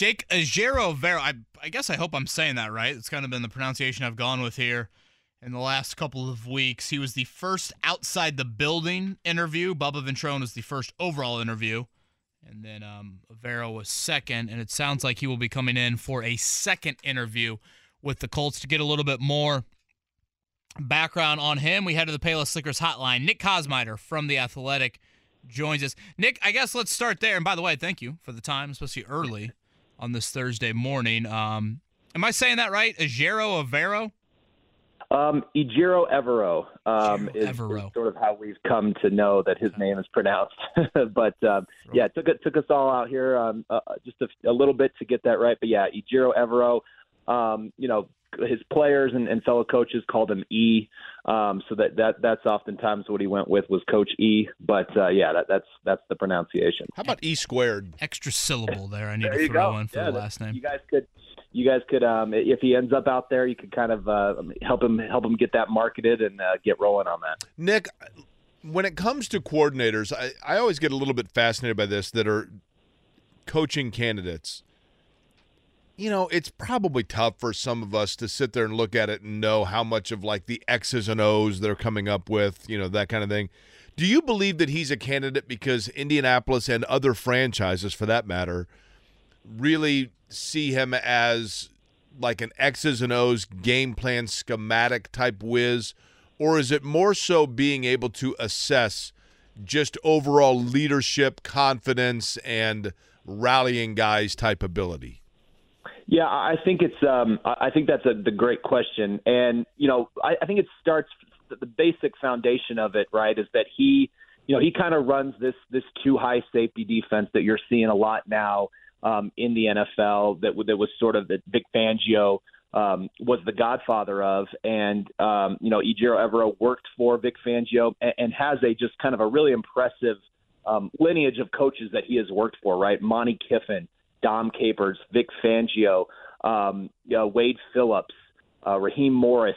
Jake Ajero Vera. I, I guess I hope I'm saying that right. It's kind of been the pronunciation I've gone with here in the last couple of weeks. He was the first outside the building interview. Bubba Ventrone was the first overall interview. And then um, Vera was second. And it sounds like he will be coming in for a second interview with the Colts to get a little bit more background on him. We head to the Payless Liquors hotline. Nick Kosmider from The Athletic joins us. Nick, I guess let's start there. And by the way, thank you for the time, especially early on this Thursday morning. Um, am I saying that right? Ajero Avero? Um, Ejiro Evero um, Ejiro is, Evero. is sort of how we've come to know that his name is pronounced. but um, yeah, it took it took us all out here um, uh, just a, a little bit to get that right. But yeah, Ejiro Evero. Um, you know, his players and, and fellow coaches called him E. Um, so that, that that's oftentimes what he went with was Coach E. But uh, yeah, that, that's that's the pronunciation. How about E squared? Extra syllable there. I need There to throw go. in for Yeah, the last name. You guys could, you guys could, um, if he ends up out there, you could kind of uh, help him help him get that marketed and uh, get rolling on that. Nick, when it comes to coordinators, I, I always get a little bit fascinated by this that are coaching candidates. You know, it's probably tough for some of us to sit there and look at it and know how much of like the X's and O's they're coming up with, you know, that kind of thing. Do you believe that he's a candidate because Indianapolis and other franchises, for that matter, really see him as like an X's and O's game plan schematic type whiz? Or is it more so being able to assess just overall leadership, confidence, and rallying guys type ability? Yeah, I think it's. Um, I think that's a the great question, and you know, I, I think it starts the basic foundation of it. Right, is that he, you know, he kind of runs this this too high safety defense that you're seeing a lot now um, in the NFL. That that was sort of that Vic Fangio um, was the godfather of, and um, you know, Ejiro Evero worked for Vic Fangio and, and has a just kind of a really impressive um, lineage of coaches that he has worked for. Right, Monte Kiffin. Dom Capers, Vic Fangio, um, you know, Wade Phillips, uh, Raheem Morris,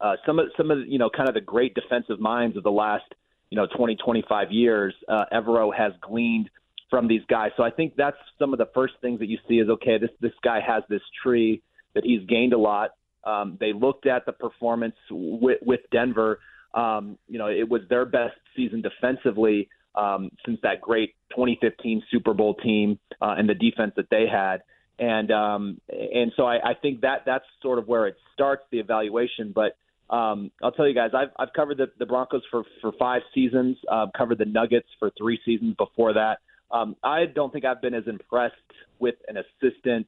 uh, some of some of you know kind of the great defensive minds of the last you know 20 25 years. Uh, Evero has gleaned from these guys, so I think that's some of the first things that you see is okay. This this guy has this tree that he's gained a lot. Um, they looked at the performance with, with Denver. Um, you know, it was their best season defensively um, since that great 2015 Super Bowl team uh, and the defense that they had. And um, and so I, I think that that's sort of where it starts the evaluation. But um, I'll tell you guys, I've I've covered the, the Broncos for for five seasons. Uh, covered the Nuggets for three seasons before that. Um, I don't think I've been as impressed with an assistant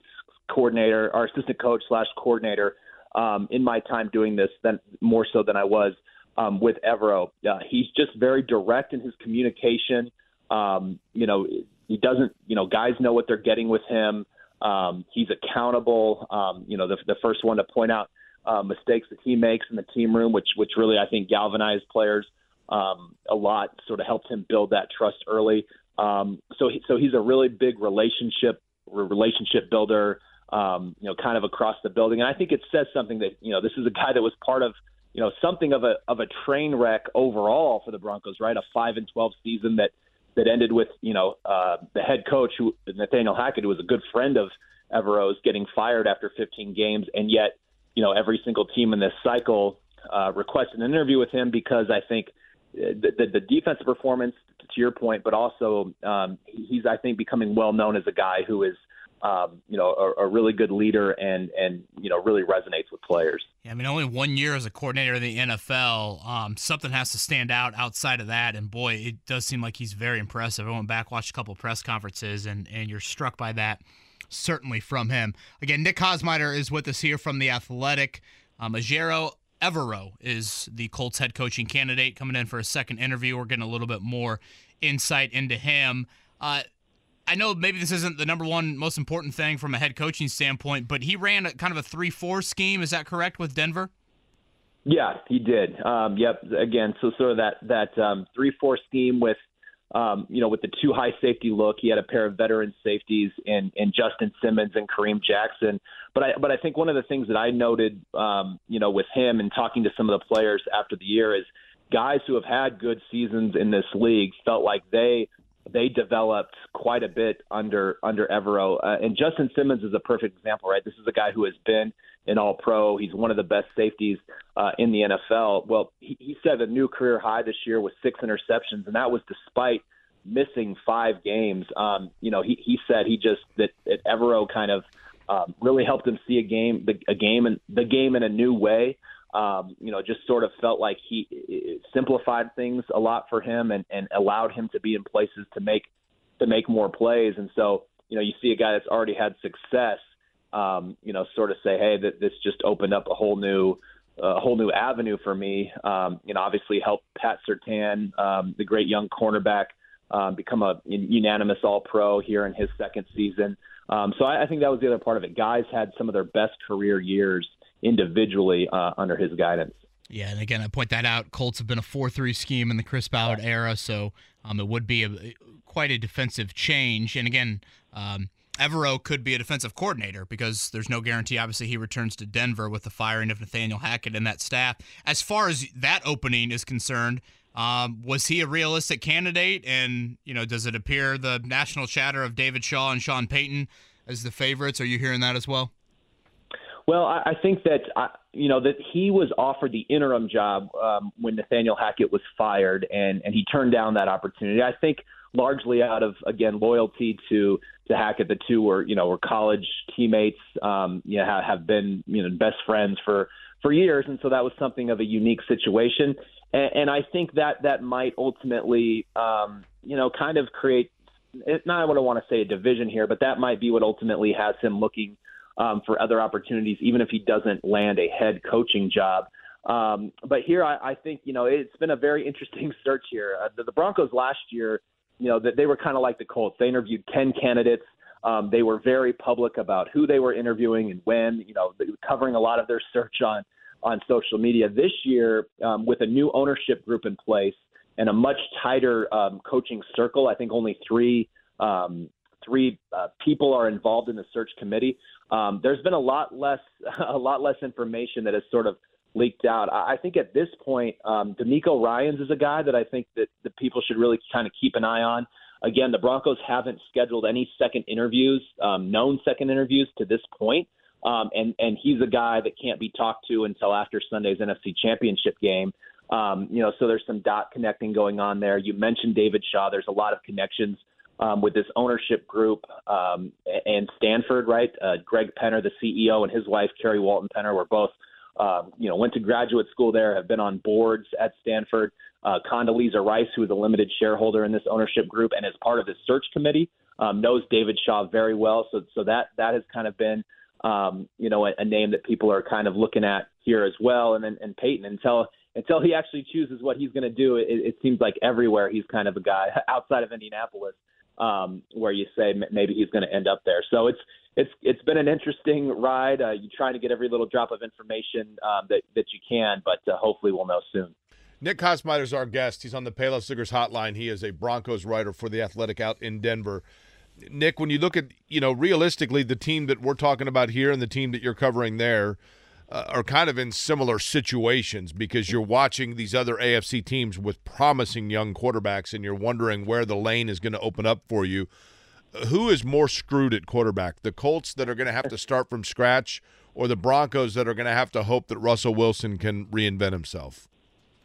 coordinator or assistant coach slash coordinator um, in my time doing this than more so than I was um, with Evero. Uh, he's just very direct in his communication. Um, you know, he doesn't. You know, guys know what they're getting with him. Um, he's accountable. Um, you know, the, the first one to point out uh, mistakes that he makes in the team room, which which really I think galvanized players um, a lot. Sort of helped him build that trust early. Um, so he, so he's a really big relationship relationship builder. Um, you know, kind of across the building, and I think it says something that you know this is a guy that was part of you know something of a of a train wreck overall for the Broncos, right? A five and twelve season that that ended with you know uh, the head coach who Nathaniel Hackett, who was a good friend of Evero's, getting fired after 15 games, and yet you know every single team in this cycle uh, requested an interview with him because I think uh, the, the, the defensive performance, to your point, but also um, he's I think becoming well known as a guy who is um, you know a, a really good leader and and you know really resonates with players. Yeah, I mean, only one year as a coordinator in the NFL. Um, something has to stand out outside of that, and boy, it does seem like he's very impressive. I went back, watched a couple press conferences, and and you're struck by that certainly from him. Again, Nick Kosmider is with us here from the Athletic. Um, Evero is the Colts head coaching candidate coming in for a second interview. We're getting a little bit more insight into him. Uh, I know maybe this isn't the number one most important thing from a head coaching standpoint, but he ran a, kind of a three-four scheme. Is that correct with Denver? Yeah, he did. Um, yep. Again, so sort of that that um, three-four scheme with um, you know, with the two high safety look, he had a pair of veteran safeties in, in Justin Simmons and Kareem Jackson. But I, but I think one of the things that I noted, um, you know, with him and talking to some of the players after the year is guys who have had good seasons in this league felt like they they developed quite a bit under under Evero. Uh, and Justin Simmons is a perfect example, right? This is a guy who has been an All Pro. He's one of the best safeties uh, in the NFL. Well, he, he set a new career high this year with six interceptions, and that was despite missing five games. Um, you know, he he said he just that, that Evero kind of um, really helped him see a game, the, a game, and the game in a new way um, you know, just sort of felt like he simplified things a lot for him and, and allowed him to be in places to make to make more plays. And so, you know, you see a guy that's already had success, um, you know, sort of say, hey, that this just opened up a whole new a whole new avenue for me. Um, you know, obviously helped Pat Surtain, um, the great young cornerback, um, become a unanimous All Pro here in his second season. Um, so I, I think that was the other part of it. Guys had some of their best career years individually uh, under his guidance. Yeah, and again, I point that out. Colts have been a four-three scheme in the Chris Ballard era, so um, it would be a, quite a defensive change. And again, um, Evero could be a defensive coordinator because there's no guarantee. Obviously, he returns to Denver with the firing of Nathaniel Hackett and that staff. As far as that opening is concerned, um, was he a realistic candidate? And you know, does it appear the national chatter of David Shaw and Sean Payton as the favorites? Are you hearing that as well? Well, I, I think that I, you know that he was offered the interim job um, when Nathaniel Hackett was fired, and and he turned down that opportunity. I think largely out of again loyalty to to Hackett. The two were you know were college teammates, um, you know have, have been you know best friends for for years, and so that was something of a unique situation. And, and I think that that might ultimately um, you know kind of create. Not what I want to say a division here, but that might be what ultimately has him looking um, for other opportunities, even if he doesn't land a head coaching job. Um, but here, I, I think you know it's been a very interesting search here. Uh, the, the Broncos last year, you know, that they were kind of like the Colts. They interviewed ten candidates. Um, they were very public about who they were interviewing and when. You know, covering a lot of their search on on social media. This year, um, with a new ownership group in place and a much tighter um, coaching circle, I think only three um, three uh, people are involved in the search committee. Um, there's been a lot less a lot less information that has sort of leaked out. I think at this point, um, DeMeco Ryans is a guy that I think that the people should really kind of keep an eye on. Again, the Broncos haven't scheduled any second interviews, um, known second interviews to this point. Um, and and he's a guy that can't be talked to until after Sunday's NFC Championship game. Um, you know, so there's some dot connecting going on there. You mentioned David Shaw. There's a lot of connections um, with this ownership group um, and Stanford, right? Uh, Greg Penner, the CEO, and his wife Carrie Walton Penner were both, um, you know, went to graduate school there, have been on boards at Stanford. Uh, Condoleezza Rice, who is a limited shareholder in this ownership group and is part of the search committee, um, knows David Shaw very well. So, so that that has kind of been, um, you know, a, a name that people are kind of looking at here as well. And then and Payton until until he actually chooses what he's going to do, it, it seems like everywhere he's kind of a guy outside of Indianapolis um, where you say maybe he's going to end up there. So it's it's it's been an interesting ride. Uh, you're trying to get every little drop of information um, that that you can, but uh, hopefully we'll know soon. Nick Kosmider is our guest. He's on the Payless Liquors hotline. He is a Broncos writer for the Athletic out in Denver. Nick, when you look at you know realistically the team that we're talking about here and the team that you're covering there uh, are kind of in similar situations because you're watching these other AFC teams with promising young quarterbacks and you're wondering where the lane is going to open up for you. Who is more screwed at quarterback? The Colts that are going to have to start from scratch or the Broncos that are going to have to hope that Russell Wilson can reinvent himself?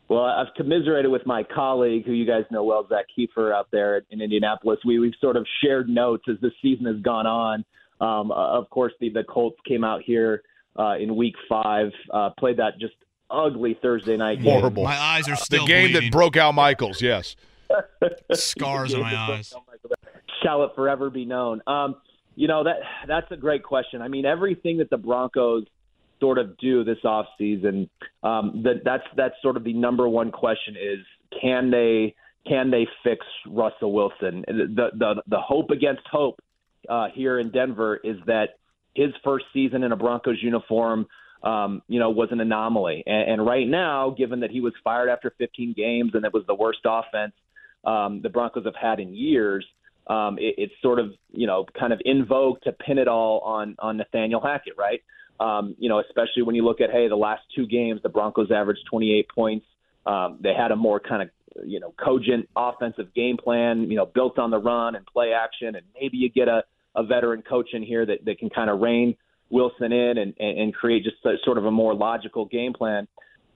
Well, I've commiserated with my colleague, who you guys know well, Zak Keefer, out there in Indianapolis. We, we've sort of shared notes as the season has gone on. Um, of course, the, the Colts came out here uh, in Week Five. Uh, played that just ugly Thursday night game. Horrible. My eyes are still the game bleeding. that broke Al Michaels. Yes. Scars on my eyes. Shall it forever be known? Um, you know that that's a great question. I mean, everything that the Broncos sort of do this offseason, um, that that's that's sort of the number one question is can they can they fix Russell Wilson? The the the hope against hope uh, here in Denver is that his first season in a Broncos uniform, um, you know, was an anomaly. And, and right now, given that he was fired after 15 games and it was the worst offense um, the Broncos have had in years, um, it, it's sort of you know kind of in vogue to pin it all on on Nathaniel Hackett, right? Um, you know, especially when you look at hey, the last two games, the Broncos averaged 28 points. Um, they had a more kind of you know cogent offensive game plan, you know, built on the run and play action, and maybe you get a, a veteran coach in here that, that can kind of rein Wilson in and, and, create just a, sort of a more logical game plan.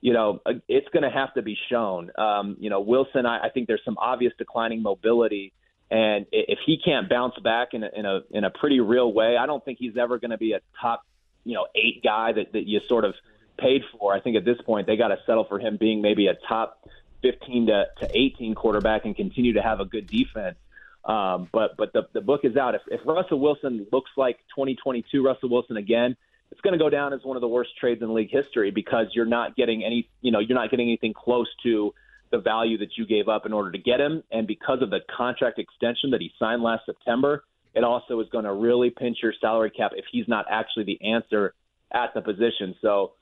You know, uh, it's going to have to be shown. Um, you know, Wilson, I, I think there's some obvious declining mobility, and if he can't bounce back in a, in a in a pretty real way, I don't think he's ever going to be a top, you know, eight guy that that you sort of paid for. I think at this point they got to settle for him being maybe a top 15 to, to 18 quarterback and continue to have a good defense. Um, but but the, the book is out. If, if Russell Wilson looks like 2022 Russell Wilson again, it's going to go down as one of the worst trades in league history because you're not getting any you know you're not getting anything close to the value that you gave up in order to get him, and because of the contract extension that he signed last September, it also is going to really pinch your salary cap if he's not actually the answer at the position. So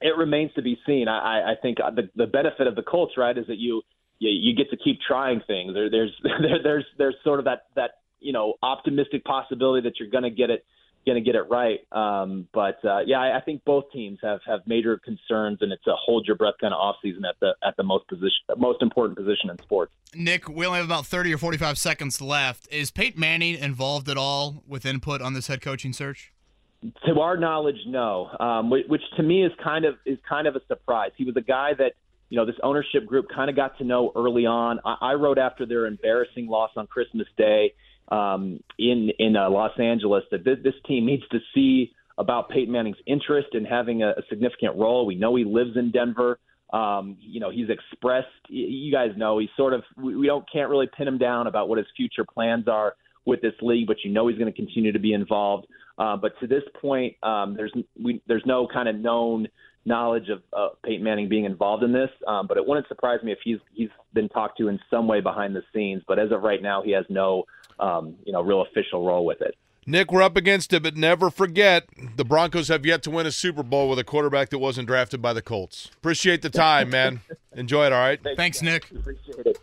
it remains to be seen. I, I think the, the benefit of the Colts, right, is that you you, you get to keep trying things. There, there's there, there's there's sort of that that you know optimistic possibility that you're going to get it going to get it right. Um, but uh, yeah, I, I think both teams have have major concerns, and it's a hold your breath kind of off season at the at the most position most important position in sports. Nick, we only have about thirty or forty five seconds left. Is Peyton Manning involved at all with input on this head coaching search? To our knowledge, no. Um, which, which to me is kind of is kind of a surprise. He was a guy that you know this ownership group kind of got to know early on. I, I wrote after their embarrassing loss on Christmas Day um, in in uh, Los Angeles that this, this team needs to see about Peyton Manning's interest in having a, a significant role. We know he lives in Denver. Um, you know, he's expressed. You guys know he's sort of. We, we don't can't really pin him down about what his future plans are with this league, but you know he's going to continue to be involved. Uh, but to this point, um, there's we, there's no kind of known knowledge of uh, Peyton Manning being involved in this. Um, but it wouldn't surprise me if he's he's been talked to in some way behind the scenes. But as of right now, he has no um, you know real official role with it. Nick, we're up against it, but never forget the Broncos have yet to win a Super Bowl with a quarterback that wasn't drafted by the Colts. Appreciate the time, man. Enjoy it. All right. Thanks, Nick. Appreciate it.